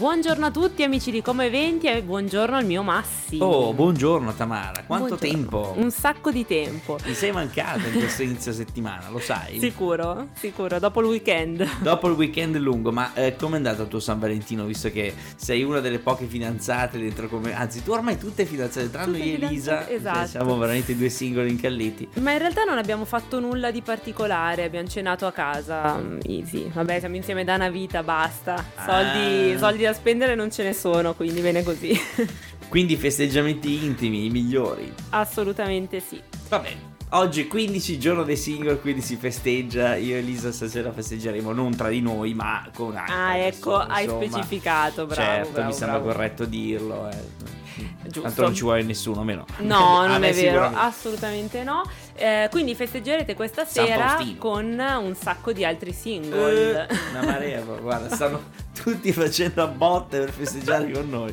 Buongiorno a tutti amici di Come Eventi e buongiorno al mio Massi. Oh, buongiorno Tamara, quanto Buongiorno. tempo? Un sacco di tempo. Mi sei mancato in questo inizio settimana, lo sai? Sicuro? Sicuro, dopo il weekend. Dopo il weekend lungo, ma eh, com'è andato il tuo San Valentino, visto che sei una delle poche fidanzate dentro come... Anzi, tu ormai tutte fidanzate, tranne io e Elisa. fidanzate, esatto. Cioè, siamo veramente due singoli incalliti. Ma in realtà non abbiamo fatto nulla di particolare, abbiamo cenato a casa, mm, easy. Vabbè, siamo insieme da una vita, basta. Soldi, Ah. soldi da spendere non ce ne sono, quindi bene così. Quindi festeggiamenti intimi, i migliori. Assolutamente sì. Va bene. Oggi è 15 giorno dei single, quindi si festeggia. Io e Elisa stasera festeggeremo non tra di noi, ma con altre Ah, ecco, persone, hai insomma. specificato, bravo. certo, bravo, mi sembra bravo. corretto dirlo. eh. Giusto. Tanto non ci vuole nessuno, meno. No, non me è vero, assolutamente no. Eh, quindi festeggerete questa San sera Faustino. con un sacco di altri single. Eh, una marea, guarda, stanno tutti facendo a botte per festeggiare con noi.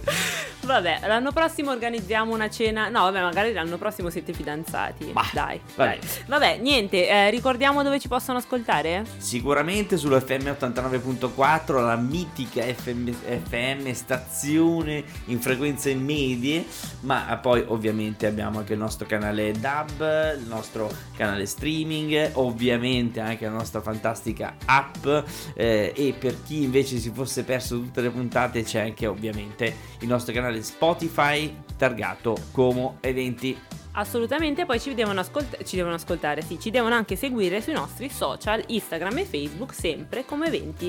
Vabbè, l'anno prossimo organizziamo una cena. No, vabbè, magari l'anno prossimo siete fidanzati. Bah, dai, vabbè. dai. Vabbè, niente, eh, ricordiamo dove ci possono ascoltare? Sicuramente sull'FM 89.4, la mitica FM, FM stazione in frequenze medie, ma poi ovviamente abbiamo anche il nostro canale DAB, il nostro canale streaming, ovviamente anche la nostra fantastica app eh, e per chi invece si fosse perso tutte le puntate c'è anche ovviamente il nostro canale Spotify targato Como Eventi. Assolutamente, poi ci devono, ascolt- ci devono ascoltare, sì, ci devono anche seguire sui nostri social, Instagram e Facebook, sempre come eventi.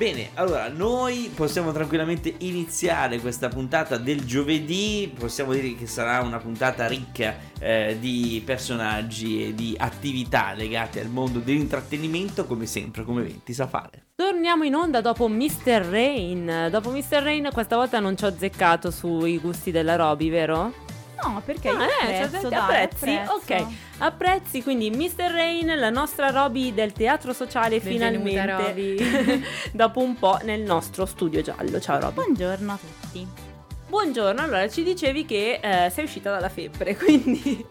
Bene, allora noi possiamo tranquillamente iniziare questa puntata del giovedì, possiamo dire che sarà una puntata ricca eh, di personaggi e di attività legate al mondo dell'intrattenimento, come sempre, come Venti sa fare. Torniamo in onda dopo Mr. Rain. Dopo Mr. Rain questa volta non ci ho azzeccato sui gusti della Roby, vero? No, perché Ah, io eh, apprezzo, cioè, dai, apprezzi? apprezzo. Ok. Apprezzi quindi Mr. Rain, la nostra Roby del teatro sociale Benvenuta, finalmente dopo un po' nel nostro studio giallo. Ciao Roby. Buongiorno a tutti. Buongiorno, allora ci dicevi che eh, sei uscita dalla febbre, quindi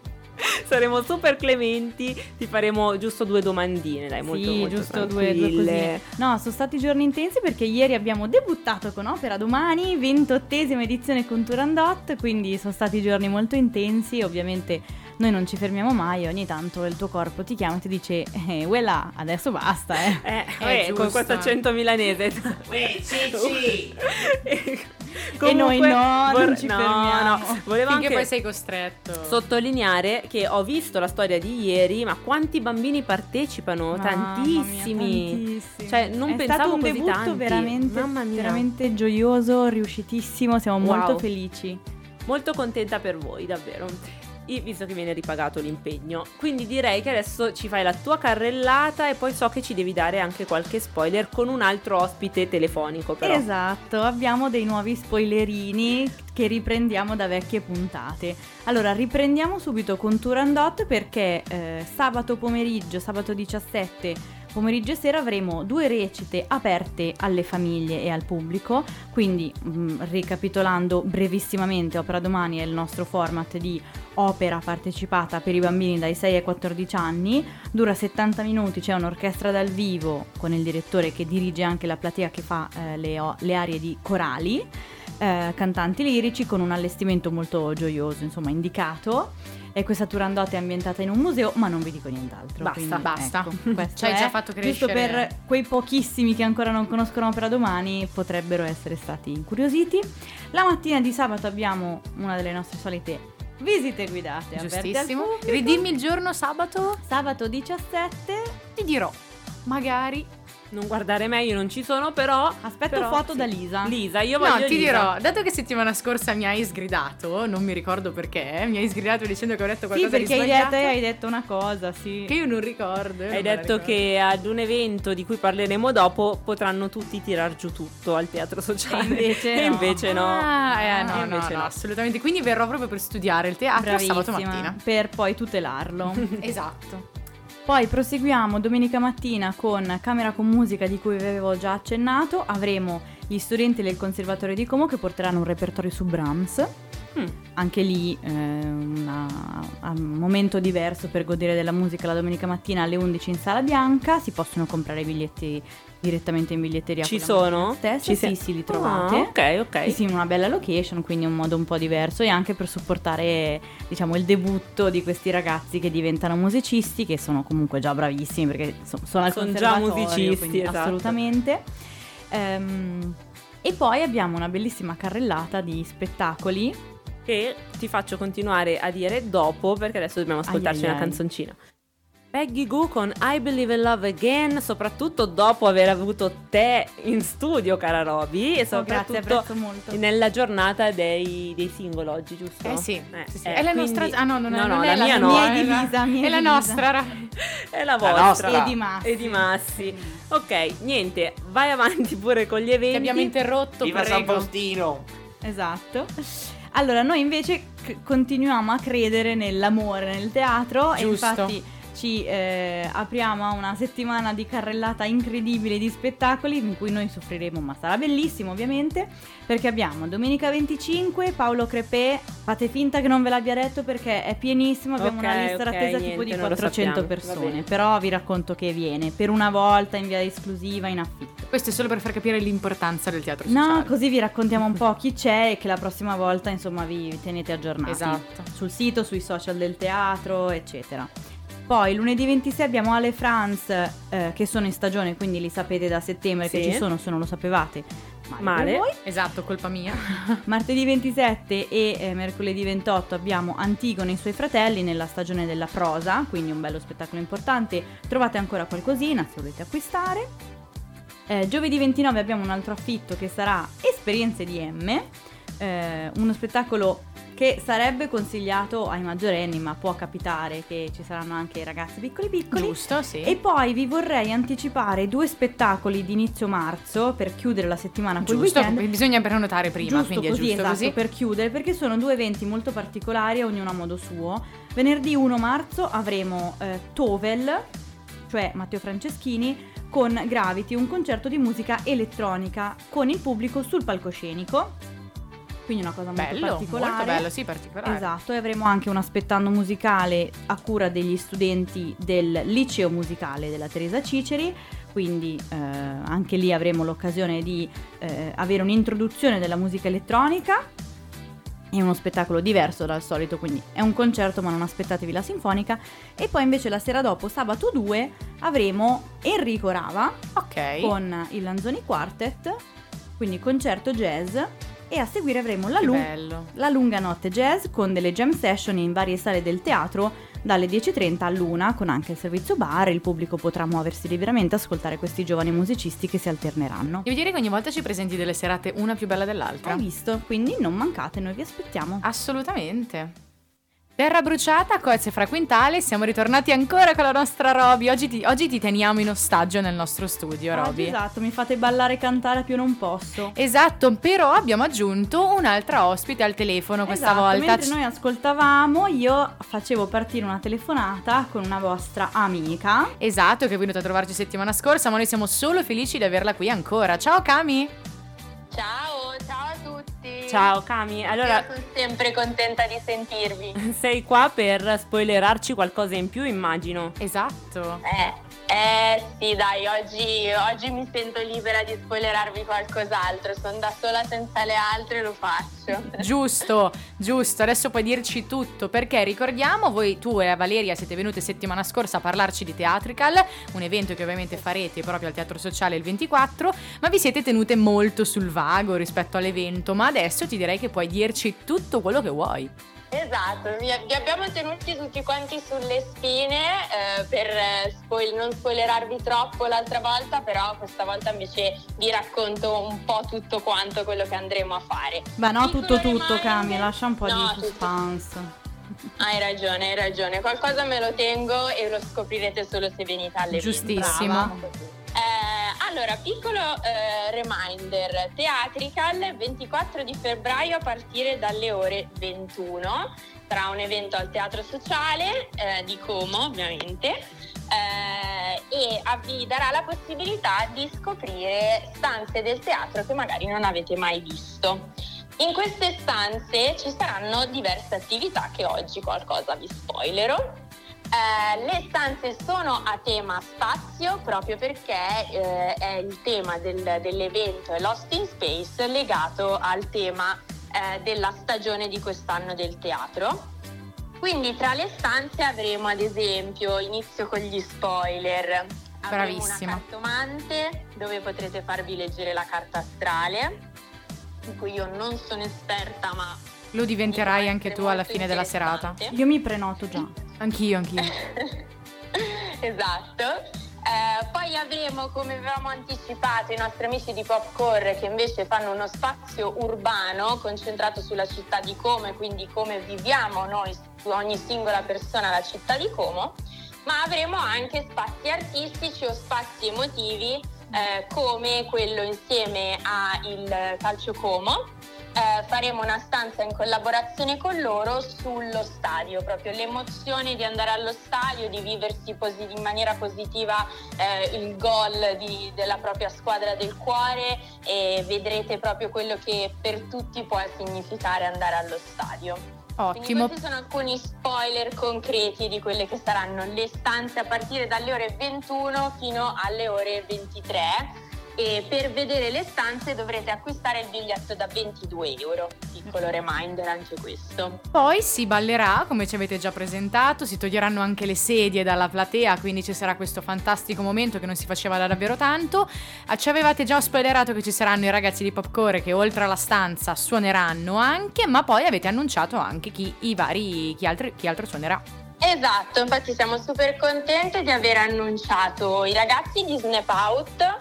saremo super clementi, ti faremo giusto due domandine, dai, molto, sì, molto giusto due, due così. No, sono stati giorni intensi perché ieri abbiamo debuttato con Opera Domani, 28esima edizione con Turandot, quindi sono stati giorni molto intensi, ovviamente noi non ci fermiamo mai, ogni tanto il tuo corpo ti chiama e ti dice eh, uela, adesso basta, eh. Eh, vabbè, con questo accento milanese. Uè, Cicci! E noi no, non ci no, fermiamo. no. Volevo Finché anche poi sei costretto. sottolineare che ho visto la storia di ieri, ma quanti bambini partecipano? Mamma tantissimi. mia, tantissimi. Cioè, non È pensavo stato un così debutto tanti. veramente, Mamma mia. veramente gioioso, riuscitissimo, siamo Wow. molto felici. Molto contenta per voi, davvero. Visto che viene ripagato l'impegno. Quindi direi che adesso ci fai la tua carrellata e poi so che ci devi dare anche qualche spoiler con un altro ospite telefonico però. Esatto, abbiamo dei nuovi spoilerini che riprendiamo da vecchie puntate. Allora, riprendiamo subito con Turandot perché eh, sabato pomeriggio, sabato 17 pomeriggio e sera avremo due recite aperte alle famiglie e al pubblico, quindi mh, ricapitolando brevissimamente, Opera Domani è il nostro format di opera partecipata per i bambini dai 6 ai 14 anni, dura 70 minuti, c'è un'orchestra dal vivo con il direttore che dirige anche la platea che fa eh, le, le arie di corali, eh, cantanti lirici con un allestimento molto gioioso, insomma indicato. E questa Turandot è ambientata in un museo, ma non vi dico nient'altro. Basta, quindi, basta. ecco, Ci hai già fatto Giusto crescere. per quei pochissimi che ancora non conoscono Opera Domani potrebbero essere stati incuriositi. La mattina di sabato abbiamo una delle nostre solite visite guidate Giustissimo. Ridimmi il giorno sabato, Sabato 17 ti dirò. Magari. Non guardare me, io non ci sono, però Aspetto però, foto sì. da Lisa. Lisa, io No, voglio ti Lisa. dirò, dato che settimana scorsa mi hai sgridato, non mi ricordo perché, mi hai sgridato dicendo che ho detto Sì, qualcosa perché di hai sbagliato. detto, hai detto una cosa, sì. Che io non ricordo. io Hai non detto ricordo. che ad un evento di cui parleremo dopo potranno tutti tirar giù tutto al teatro sociale. E invece E no. invece no. Ah, eh, E no, no, invece no, assolutamente. Quindi verrò proprio per studiare il teatro Bravissima, sabato mattina. per poi tutelarlo. esatto. Poi proseguiamo domenica mattina con Camera con Musica di cui vi avevo già accennato. Avremo gli studenti del Conservatorio di Como che porteranno un repertorio su Brahms. Mm. Anche lì eh, una- un momento diverso per godere della musica la domenica mattina alle 11 in Sala Bianca. Si possono comprare i biglietti direttamente in biglietteria. Ci sono? Stessa. Ci sì, sì, li trovate. Ah, ok, ok. Sì, sì, in una bella location, quindi un modo un po' diverso e anche per supportare, diciamo, il debutto di questi ragazzi che diventano musicisti, che sono comunque già bravissimi perché so- sono al Sono già musicisti, esatto. assolutamente. Ehm, e poi abbiamo una bellissima carrellata di spettacoli. Che ti faccio continuare a dire dopo perché adesso dobbiamo ascoltarci Ai, ai, una ai. canzoncina. Peggy Goo con I Believe in Love Again, soprattutto dopo aver avuto te in studio, cara Roby, e Oh, grazie, soprattutto apprezzo molto. nella giornata dei, dei singoli oggi, giusto? Eh sì, sì, sì. eh, è la quindi- nostra. Ah no, non è, no, no, non la è la mia mia, no. Mia è la- divisa, mia è è la divisa. nostra. ra- È la La vostra. nostra. E di Massi. E di Massi. Ok, niente, vai avanti pure con gli eventi. Ti abbiamo interrotto, Viva San prego. Faustino! Esatto. Allora, noi invece c- continuiamo a credere nell'amore nel teatro e Giusto. infatti ci eh, apriamo a una settimana di carrellata incredibile di spettacoli in cui noi soffriremo, ma sarà bellissimo ovviamente, perché abbiamo domenica 25 Paolo Crepè, fate finta che non ve l'abbia detto perché è pienissimo, abbiamo Ok, una lista ok, d'attesa tipo niente, di non lo 400 sappiamo, va persone, però vi racconto che viene per una volta in via esclusiva in affitto. Questo è solo per far capire l'importanza del teatro No, sociale. così vi raccontiamo un po' chi c'è e che la prossima volta insomma vi tenete aggiornati. Esatto. Sul sito, sui social del teatro, eccetera. Poi lunedì 26 abbiamo Ale Franz eh, che sono in stagione, quindi li sapete da settembre che Sì. ci sono, se non lo sapevate. Male. Male. Esatto, colpa mia. Martedì 27 e eh, mercoledì 28 abbiamo Antigone e i suoi fratelli nella stagione della prosa, quindi un bello spettacolo importante. Trovate ancora qualcosina se volete acquistare. Eh, giovedì 29 abbiamo un altro affitto che sarà Esperienze di M, eh, uno spettacolo che sarebbe consigliato ai maggiorenni, ma può capitare che ci saranno anche i ragazzi piccoli piccoli. Giusto, sì. E poi vi vorrei anticipare due spettacoli di inizio marzo per chiudere la settimana col Giusto, weekend. bisogna prenotare prima, Giusto quindi così, è giusto esatto, così. per chiudere, perché sono due eventi molto particolari, ognuno a modo suo. Venerdì 1 marzo avremo eh, Tovel, cioè Matteo Franceschini, con Gravity, un concerto di musica elettronica con il pubblico sul palcoscenico. Quindi una cosa molto Bello, particolare. molto bello, sì, particolare. Esatto, e avremo anche un aspettando musicale a cura degli studenti del liceo musicale della Teresa Ciceri, quindi eh, anche lì avremo l'occasione di eh, avere un'introduzione della musica elettronica. È uno spettacolo diverso dal solito, quindi è un concerto, ma non aspettatevi la sinfonica. E poi invece la sera dopo, sabato 2, avremo Enrico Rava Ok. con il Lanzoni Quartet, quindi concerto jazz. E a seguire avremo la bello. la lunga notte jazz con delle jam session in varie sale del teatro dalle 10.30 all'una con anche il servizio bar il pubblico potrà muoversi liberamente ascoltare questi giovani musicisti che si alterneranno. Devo dire che ogni volta ci presenti delle serate una più bella dell'altra. Hai visto? Quindi non mancate, noi vi aspettiamo. Assolutamente. Terra bruciata, Coez fra Quintale, siamo ritornati ancora con la nostra Roby. Oggi ti, oggi ti teniamo in ostaggio nel nostro studio, Roby. esatto, mi fate ballare e cantare più non posso. Esatto, però abbiamo aggiunto un'altra ospite al telefono questa Esatto, volta. mentre noi ascoltavamo, io facevo partire una telefonata con una vostra amica. Esatto, che è venuta a trovarci settimana scorsa, ma noi siamo solo felici di averla qui ancora. Ciao Cami! Ciao, ciao. Ciao Cami, allora sono sempre contenta di sentirvi. sei qua per spoilerarci qualcosa in più, immagino. Esatto. Eh, eh sì, dai, oggi, oggi mi sento libera di spoilerarvi qualcos'altro. Sono da sola senza le altre, lo faccio. Giusto, giusto, adesso puoi dirci tutto perché ricordiamo, voi tu e Valeria siete venute settimana scorsa a parlarci di Theatrical, un evento che ovviamente farete proprio al Teatro Sociale il 24, ma vi siete tenute molto sul vago rispetto all'evento, ma adesso ti direi che puoi dirci tutto quello che vuoi. Esatto, vi, vi abbiamo tenuti tutti quanti sulle spine eh, per eh, spoil- non spoilerarvi troppo l'altra volta, però questa volta invece vi racconto un po' tutto quanto quello che andremo a fare. Beh no, Piccolo tutto tutto Cami, lascia un po' No, di tutto. suspense. Hai ragione, hai ragione. Qualcosa me lo tengo e lo scoprirete solo se venite alle Giustissimo. Allora, piccolo eh, reminder, Theatrical 24 di febbraio a partire dalle ore 21, sarà un evento al Teatro Sociale eh, di Como ovviamente, eh, e vi darà la possibilità di scoprire stanze del teatro che magari non avete mai visto. In queste stanze ci saranno diverse attività che oggi qualcosa vi spoilerò. Eh, le stanze sono a tema spazio proprio perché eh, è il tema del- dell'evento Lost in Space legato al tema eh, della stagione di quest'anno del teatro. Quindi tra le stanze avremo ad esempio, inizio con gli spoiler, avremo Bravissima. una cartomante dove potrete farvi leggere la carta astrale, di cui io non sono esperta ma... Lo diventerai anche tu alla fine della serata. Io mi prenoto già. Anch'io, anch'io. esatto. Eh, poi avremo, come avevamo anticipato, i nostri amici di Popcore che invece fanno uno spazio urbano concentrato sulla città di Como e quindi come viviamo noi, su ogni singola persona, la città di Como, ma avremo anche spazi artistici o spazi emotivi eh, come quello insieme a il Calcio Como. Eh, faremo una stanza in collaborazione con loro sullo stadio, proprio l'emozione di andare allo stadio, di viversi posi- in maniera positiva eh, il gol di- della propria squadra del cuore e vedrete proprio quello che per tutti può significare andare allo stadio. Quindi Ottimo. questi sono alcuni spoiler concreti di quelle che saranno le stanze a partire dalle ore 21 fino alle ore 23 e per vedere le stanze dovrete acquistare il biglietto da 22 euro. Piccolo reminder anche questo. Poi si ballerà, come ci avete già presentato, si toglieranno anche le sedie dalla platea, quindi ci sarà questo fantastico momento che non si faceva da davvero tanto. Ah, Ci avevate già spoilerato che ci saranno i ragazzi di Popcore che oltre alla stanza suoneranno anche, ma poi avete annunciato anche chi, i vari, chi, altri- chi altro suonerà. Esatto, infatti siamo super contenti di aver annunciato i ragazzi di Snap Out,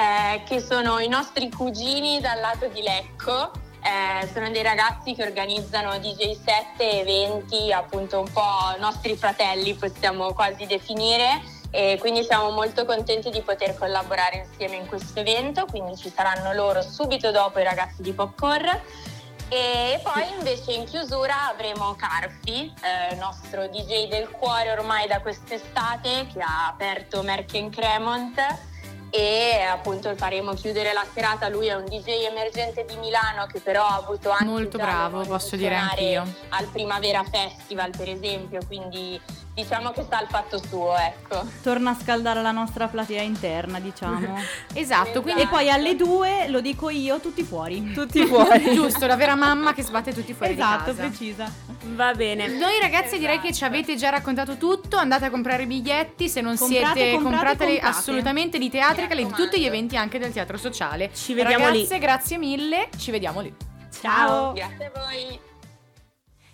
eh, che sono i nostri cugini dal lato di Lecco. Eh, sono dei ragazzi che organizzano DJ set e eventi, appunto un po' nostri fratelli possiamo quasi definire e quindi siamo molto contenti di poter collaborare insieme in questo evento, quindi ci saranno loro subito dopo i ragazzi di Popcorn. E poi invece in chiusura avremo Carfi, eh, nostro DJ del cuore ormai da quest'estate che ha aperto Merken Cremont e appunto faremo chiudere la serata. Lui è un DJ emergente di Milano che però ha avuto anche Molto bravo, posso dire anch'io. al Primavera Festival per esempio, quindi diciamo che sta al fatto suo, ecco. Torna a scaldare la nostra platea interna, diciamo. Esatto, quindi e poi alle due, lo dico io, tutti fuori. Tutti fuori. giusto, la vera mamma che sbatte tutti fuori esatto, di casa. precisa. Va bene. Noi ragazzi direi che ci avete già raccontato tutto, andate a comprare i biglietti, se non Comprate, siete comprate, comprateli comprate. assolutamente di Teatrical e di tutti gli eventi anche del Teatro Sociale. Ci vediamo lì. Ragazze, grazie mille, ci vediamo lì. Ciao. Grazie a voi.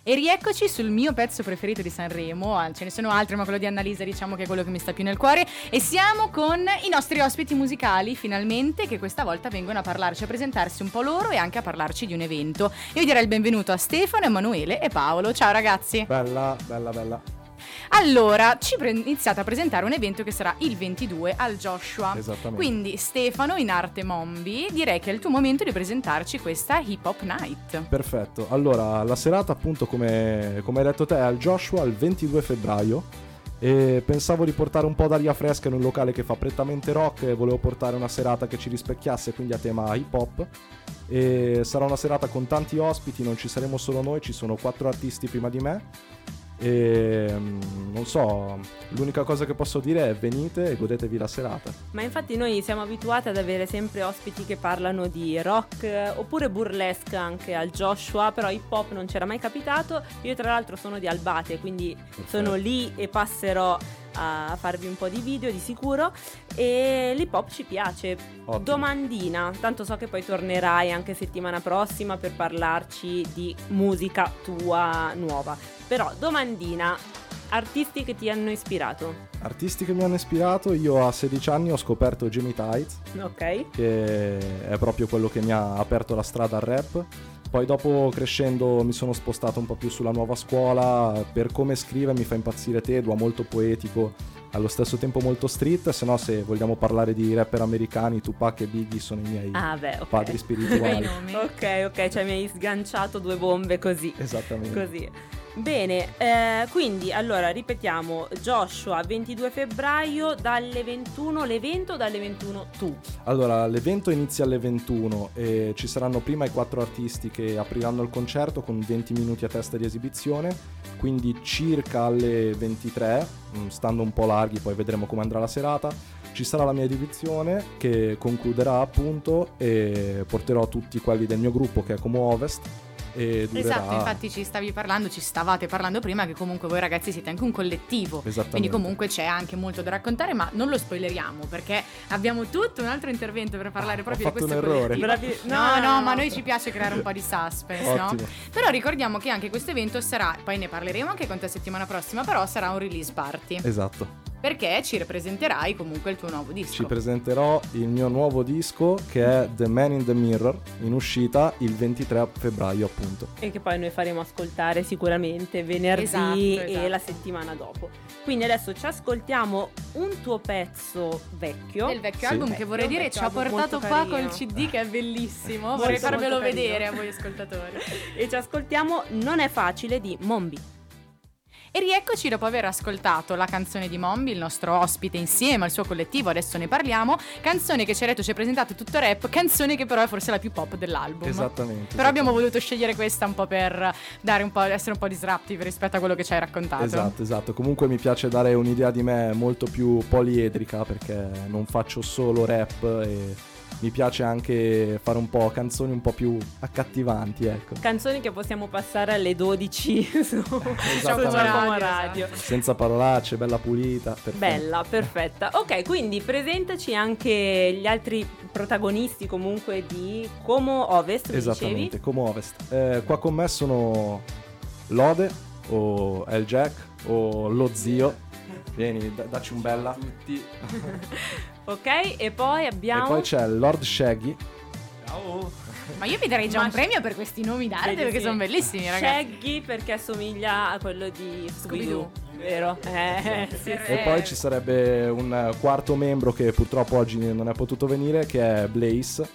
E rieccoci sul mio pezzo preferito di Sanremo, ah, ce ne sono altri ma quello di Annalisa diciamo che è quello che mi sta più nel cuore e siamo con i nostri ospiti musicali finalmente che questa volta vengono a parlarci, a presentarsi un po' loro e anche a parlarci di un evento. Io direi il benvenuto a Stefano, Emanuele e Paolo. Ciao ragazzi! Bella, bella, bella. Allora, ci pre- iniziate a presentare un evento che sarà il 22 al Joshua. Esattamente. Quindi Stefano in arte Mombi, direi che è il tuo momento di presentarci questa Hip Hop Night. Perfetto. Allora, la serata appunto come, come hai detto te è al Joshua il 22 febbraio e pensavo di portare un po' d'aria fresca in un locale che fa prettamente rock e volevo portare una serata che ci rispecchiasse quindi a tema hip hop e sarà una serata con tanti ospiti, non ci saremo solo noi, ci sono quattro artisti prima di me e mm, non so, l'unica cosa che posso dire è venite e godetevi la serata. Ma infatti noi siamo abituati ad avere sempre ospiti che parlano di rock oppure burlesque anche al Joshua, però hip hop non c'era mai capitato. Io tra l'altro sono di Albate, quindi sono lì e passerò a farvi un po' di video di sicuro e l'hip hop ci piace. Ottimo. Domandina, tanto so che poi tornerai anche settimana prossima per parlarci di musica tua nuova. Però domandina, artisti che ti hanno ispirato. Artisti che mi hanno ispirato, io a 16 anni ho scoperto Jimmy Tights Ok? che è proprio quello che mi ha aperto la strada al rap. Poi dopo crescendo mi sono spostato un po' più sulla nuova scuola, per come scrive mi fa impazzire Tedua, molto poetico, allo stesso tempo molto street, se no se vogliamo parlare di rapper americani, Tupac e Biggie sono i miei Ah beh, ok. padri spirituali. Ok, ok, cioè mi hai sganciato due bombe così. Esattamente. Così. Bene, eh, quindi allora ripetiamo, Joshua 22 22 febbraio dalle 21 l'evento o dalle 21 tu? Allora, l'evento inizia alle 21 e ci saranno prima i quattro artisti che apriranno il concerto con 20 minuti a testa di esibizione, quindi circa alle 23, mm, stando un po' larghi, poi vedremo come andrà la serata. Ci sarà la mia edizione che concluderà appunto e porterò tutti quelli del mio gruppo che è come Ovest e durerà Esatto, infatti ci stavi parlando, ci stavate parlando prima che comunque voi ragazzi siete anche un collettivo. Esattamente. Quindi comunque c'è anche molto da raccontare, ma non lo spoileriamo perché abbiamo tutto un altro intervento per parlare Ho proprio di fatto questo un errore. Bravi- No, no, no, ma no. noi ci piace creare un po' di suspense, no? Però ricordiamo che anche questo evento sarà, poi ne parleremo anche con te settimana prossima, però sarà un release party. Esatto. Perché ci rappresenterai comunque il tuo nuovo disco. Ci presenterò il mio nuovo disco che è The Man in the Mirror, in uscita il 23 febbraio appunto. E che poi noi faremo ascoltare sicuramente venerdì Esatto, e esatto. la settimana dopo. Quindi adesso ci ascoltiamo un tuo pezzo vecchio. del vecchio Sì. album che vorrei Vecchio, dire ci ha portato molto qua carino. col CD che è bellissimo. Molto, Vorrei farvelo molto vedere a voi ascoltatori. E ci ascoltiamo Non è facile di Mombi. E rieccoci dopo aver ascoltato la canzone di Mombi, il nostro ospite insieme al suo collettivo, adesso ne parliamo, canzone che ci ha detto ci ha presentato tutto rap, canzone che però è forse la più pop dell'album. Esattamente. Però abbiamo voluto scegliere questa un po' per dare un po', essere un po' disruptive rispetto a quello che ci hai raccontato. Esatto, esatto. Comunque mi piace dare un'idea di me molto più poliedrica perché non faccio solo rap e mi piace anche fare un po' canzoni un po' più accattivanti, ecco. Canzoni che possiamo passare alle 12 su. Giacomo Radio, Radio. Senza parolacce, bella pulita. perfetto. Bella, perfetta. Ok, quindi presentaci anche gli altri protagonisti comunque di Como Ovest, Esattamente, dicevi? come Ovest. Eh, qua con me sono Lode o El Jack o lo zio. Vieni, da- dacci un bella. Tutti. Ok, e poi abbiamo... E poi c'è Lord Shaggy. Ciao. Ma io vi darei già Ma- un premio per questi nomi d'arte Vedi, perché sì. sono bellissimi, ragazzi. Shaggy perché assomiglia a quello di Scooby-Doo, Scooby-Doo. vero? Eh, sì, sì. E poi ci sarebbe un quarto membro che purtroppo oggi non è potuto venire, che è Blaze.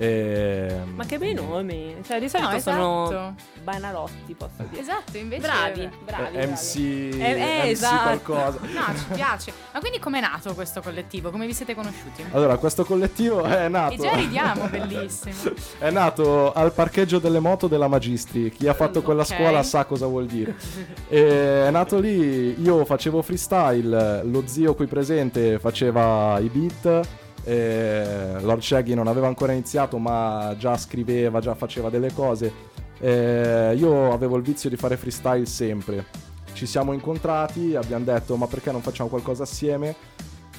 E- Ma che bei nomi, cioè di solito No, sono esatto. banalotti, posso dire. Esatto, invece Bravi, bravi. Eh, bravi. MC, Eh, eh, MC esatto. qualcosa. No, ci piace. Ma quindi com'è nato questo collettivo? Come vi siete conosciuti? Allora, questo collettivo è nato. E già ridiamo, bellissimo. È nato al parcheggio delle moto della Magistri. Chi ha fatto quella Ok. scuola sa cosa vuol dire. E è nato lì, io facevo freestyle, lo zio qui presente faceva i beat. E Lord Shaggy non aveva ancora iniziato, ma già scriveva, già faceva delle cose. E io avevo il vizio di fare freestyle sempre. Ci siamo incontrati, abbiamo detto: Ma perché non facciamo qualcosa assieme?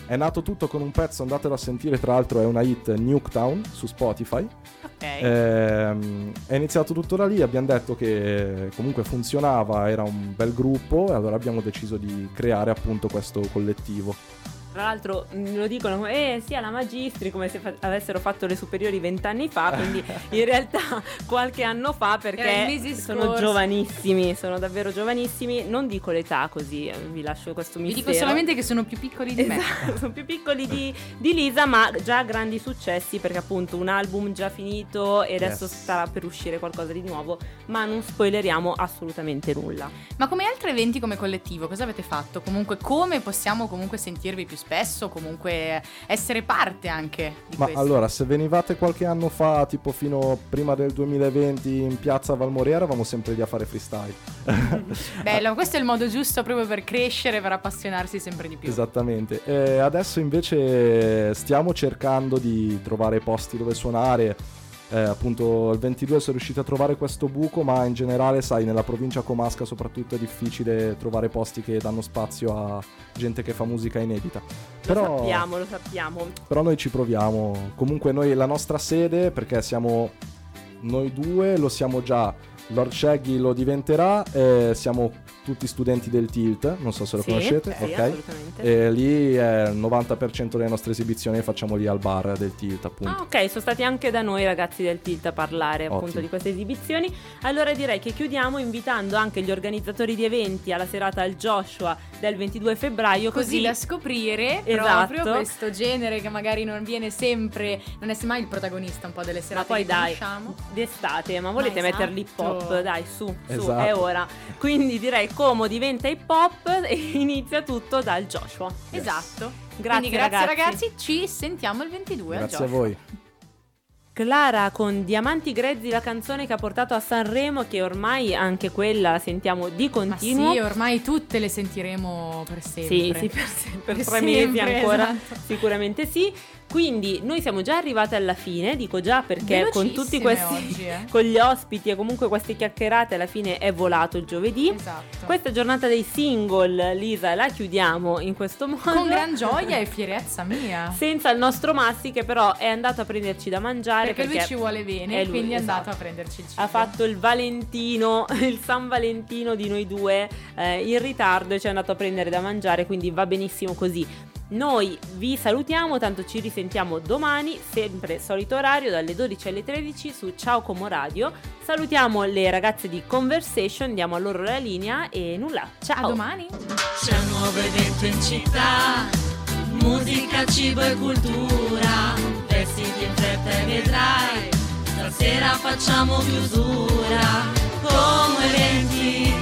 È nato tutto con un pezzo, andatelo a sentire, tra l'altro è una hit Nuketown su Spotify. Ok. Ehm, è iniziato tutto da lì, abbiamo detto che comunque funzionava, era un bel gruppo e allora abbiamo deciso di creare appunto questo collettivo. Tra l'altro mm, lo dicono come, eh sì, alla Magistri, come se fa- avessero fatto le superiori vent'anni fa, quindi in realtà qualche anno fa perché sono giovanissimi, sono davvero giovanissimi, non dico l'età così, eh, vi lascio questo Vi mistero. dico solamente che sono più piccoli di me. Esatto, sono più piccoli di, di Lisa, ma già grandi successi perché appunto un album già finito e adesso Yes. starà per uscire qualcosa di nuovo, ma non spoileriamo assolutamente nulla. Ma come altri eventi come collettivo, cosa avete fatto? Comunque, come possiamo comunque sentirvi più spesso? Comunque essere parte anche di Ma questo? allora, se venivate qualche anno fa, tipo fino prima del 2020 in piazza Valmorea, eravamo sempre lì a fare freestyle. Bello, questo è il modo giusto proprio per crescere, per appassionarsi sempre di più. Esattamente. E adesso invece stiamo cercando di trovare posti dove suonare. Eh, appunto il 22 sono riusciti a trovare questo buco, ma in generale, sai, nella provincia comasca soprattutto è difficile trovare posti che danno spazio a gente che fa musica inedita. Lo Però, sappiamo, lo sappiamo. però noi ci proviamo. Comunque noi la nostra sede, perché siamo noi due, lo siamo già. Lord Shaggy lo diventerà, eh, siamo tutti studenti del Tilt, non so se lo Sì, conoscete, sì, ok? assolutamente. E lì è il 90% delle nostre esibizioni le facciamo lì al bar del Tilt, appunto. Ah, ok, sono stati anche da noi ragazzi del Tilt a parlare appunto Ottimo. di queste esibizioni. Allora direi che chiudiamo invitando anche gli organizzatori di eventi alla serata al Joshua del 22 febbraio, Così così, da scoprire Esatto. proprio questo genere che magari non viene sempre, non è mai il protagonista un po' delle ma serate poi che dai, conosciamo. d'estate, ma volete Ma mettere l'hip esatto. hop? Dai, su, su, Esatto. è ora. Quindi direi Como diventa hip hop e inizia tutto dal Joshua. Esatto. Grazie, Quindi grazie ragazzi. ragazzi. ci sentiamo il 22 al Grazie a gioco. voi. Clara con Diamanti Grezzi, la canzone che ha portato a Sanremo, che ormai anche quella la sentiamo di Ma continuo. sì, ormai tutte le sentiremo per sempre. Sì, sì, per, se- per Per tre mesi sempre, ancora, esatto. sicuramente sì. Quindi noi siamo già arrivate alla fine, dico già perché con tutti questi, oggi, eh. con gli ospiti e comunque queste chiacchierate alla fine è volato il giovedì. Esatto. Questa giornata dei single, Lisa, la chiudiamo in questo modo. Con gran gioia e fierezza mia. Senza il nostro Massi che però è andato a prenderci da mangiare Perché, lui ci vuole bene, lui, quindi è andato esatto. a prenderci il cibo. ha fatto il Valentino, il San Valentino di noi due eh, in ritardo e ci è andato a prendere da mangiare, quindi va benissimo così. Noi vi salutiamo, tanto ci risentiamo domani, sempre solito orario, dalle 12 alle 13 su Ciao Como Radio. Salutiamo le ragazze di Conversation, diamo a loro la linea e nulla. Ciao. A domani. C'è un nuovo evento in città, musica, cibo e cultura. Vestiti in fretta e vedrai, stasera facciamo chiusura. Come eventi